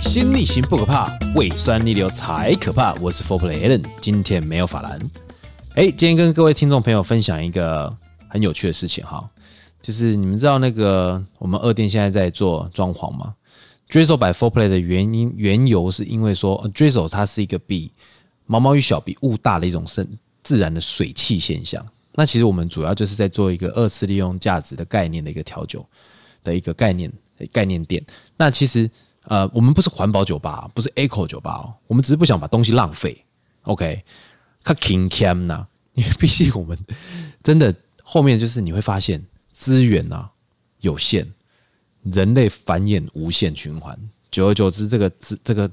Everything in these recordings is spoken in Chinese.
水星逆行不可怕，胃酸逆流才可怕。我是 Fourplay Allen，今天没有法兰。哎，今天跟各位听众朋友分享一个很有趣的事情哈，就是你们知道那个我们二店现在在做装潢吗？Drizzle by Fourplay 的原因缘由是因为说 Drizzle 它是一个比毛毛雨小、比雾大的一种生自然的水汽现象。那其实我们主要就是在做一个二次利用价值的概念的一个调酒的一个概念概念店。那其实呃，我们不是环保酒吧，不是 Eco 酒吧，我们只是不想把东西浪费。OK，它 King Cam 呐，因为毕竟我们真的后面就是你会发现资源啊有限，人类繁衍无限循环，久而久之，这个资这个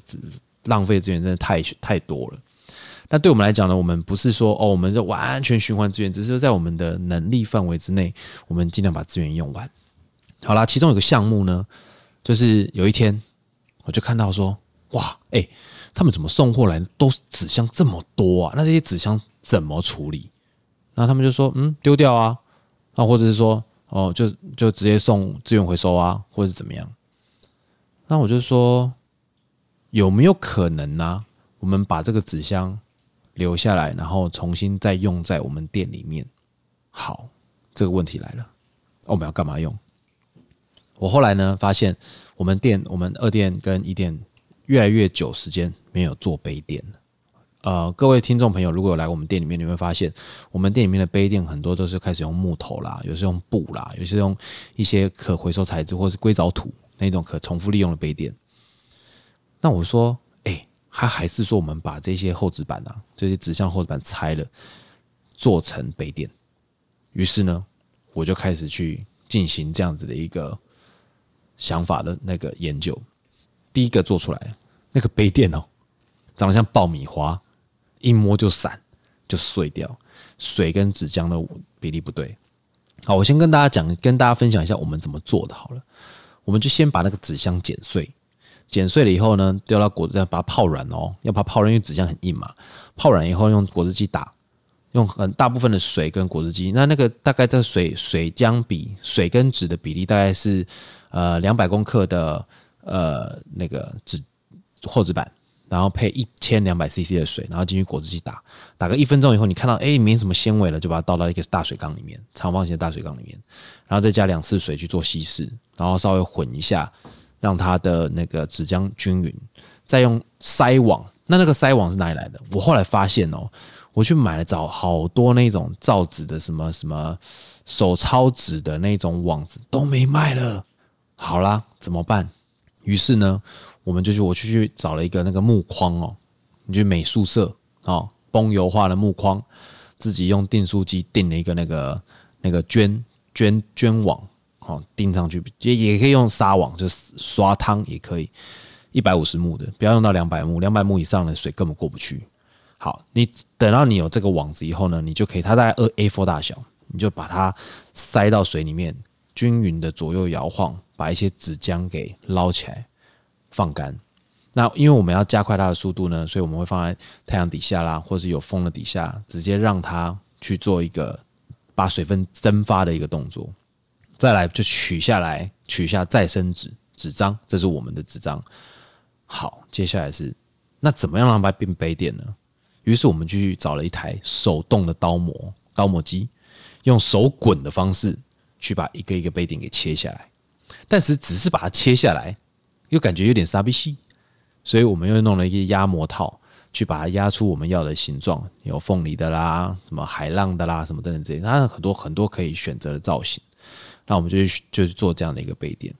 浪费资源真的太太多了。那对我们来讲呢，我们不是说哦，我们就完全循环资源，只是在我们的能力范围之内，我们尽量把资源用完。好啦，其中有个项目呢，就是有一天我就看到说，哇，哎，他们怎么送货来都纸箱这么多啊？那这些纸箱怎么处理？那他们就说，嗯，丢掉啊，那或者是说，哦，就就直接送资源回收啊，或者是怎么样？那我就说，有没有可能呢？我们把这个纸箱留下来，然后重新再用在我们店里面。好，这个问题来了，我们要干嘛用？我后来呢发现，我们店、我们二店跟一店越来越久时间没有做杯垫了。呃，各位听众朋友，如果有来我们店里面，你会发现，我们店里面的杯垫很多都是开始用木头啦，有时用布啦，有些用一些可回收材质或是硅藻土那种可重复利用的杯垫。那我说。哎他还是说，我们把这些厚纸板啊，这些纸箱厚纸板拆了，做成杯垫。于是呢，我就开始去进行这样子的一个想法的那个研究。第一个做出来那个杯垫哦，长得像爆米花，一摸就散，就碎掉，水跟纸浆的比例不对。好，我先跟大家讲，跟大家分享一下我们怎么做的。好了，我们就先把那个纸箱剪碎。剪碎了以后呢，丢到果汁，要把它泡软哦，要把它泡软，因为纸浆很硬嘛。泡软以后用果汁机打，用很大部分的水跟果汁机，那那个大概的水水浆比水跟纸的比例大概是呃两百公克的呃那个纸厚纸板，然后配一千两百 CC 的水，然后进去果汁机打，打个一分钟以后，你看到哎没什么纤维了，就把它倒到一个大水缸里面，长方形的大水缸里面，然后再加两次水去做稀释，然后稍微混一下。让它的那个纸浆均匀，再用筛网。那那个筛网是哪里来的？我后来发现哦，我去买了找好多那种造纸的什么什么手抄纸的那种网子都没卖了。好啦，怎么办？于是呢，我们就去我去去找了一个那个木框哦，你去美术社哦，崩油画的木框，自己用订书机订了一个那个那个绢绢绢网。好，钉上去也也可以用纱网，就是刷汤也可以，一百五十目的，不要用到两百目，两百目以上的水根本过不去。好，你等到你有这个网子以后呢，你就可以，它大概二 A4 大小，你就把它塞到水里面，均匀的左右摇晃，把一些纸浆给捞起来，放干。那因为我们要加快它的速度呢，所以我们会放在太阳底下啦，或是有风的底下，直接让它去做一个把水分蒸发的一个动作。再来就取下来，取下再生纸纸张，这是我们的纸张。好，接下来是那怎么样让它变杯垫呢？于是我们就去找了一台手动的刀模刀模机，用手滚的方式去把一个一个杯垫给切下来。但是只是把它切下来，又感觉有点傻逼细，所以我们又弄了一个压模套，去把它压出我们要的形状，有凤梨的啦，什么海浪的啦，什么等等这些，它很多很多可以选择的造型。那我们就去就去做这样的一个杯垫。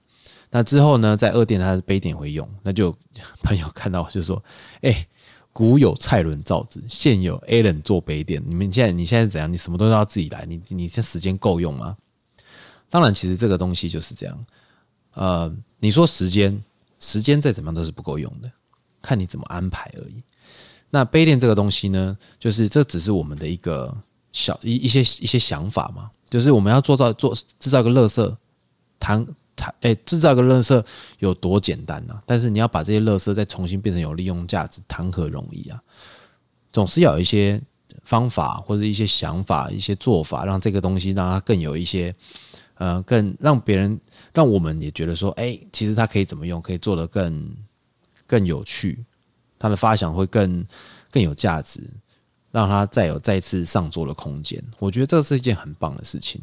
那之后呢，在二店它的杯垫会用，那就朋友看到就说：“哎、古有蔡伦造纸，现有 Allen 做杯垫。你们现在你现在怎样？你什么都要自己来？你你这时间够用吗？”当然，其实这个东西就是这样。呃，你说时间，时间再怎么样都是不够用的，看你怎么安排而已。那杯垫这个东西呢，就是这只是我们的一个小一一些一些想法嘛。就是我们要做造做制造一个乐色，谈谈诶，制造个垃圾有多简单呢、但是你要把这些垃圾再重新变成有利用价值，谈何容易啊？总是要有一些方法或者一些想法、一些做法，让这个东西让它更有一些呃，更让别人让我们也觉得说，哎，其实它可以怎么用，可以做得更更有趣，它的发想会更更有价值，让它再有再次上桌的空间。我觉得这是一件很棒的事情。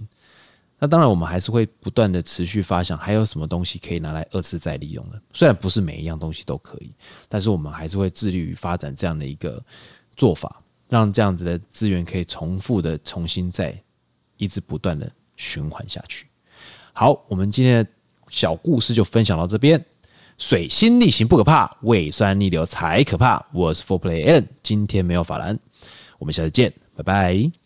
那当然，我们还是会不断的持续发想，还有什么东西可以拿来二次再利用的。虽然不是每一样东西都可以，但是我们还是会致力于发展这样的一个做法，让这样子的资源可以重复的重新再一直不断的循环下去。好，我们今天的小故事就分享到这边。水星逆行不可怕，胃酸逆流才可怕。我是 Four Play Allen，今天没有法兰，我们下次见，拜拜。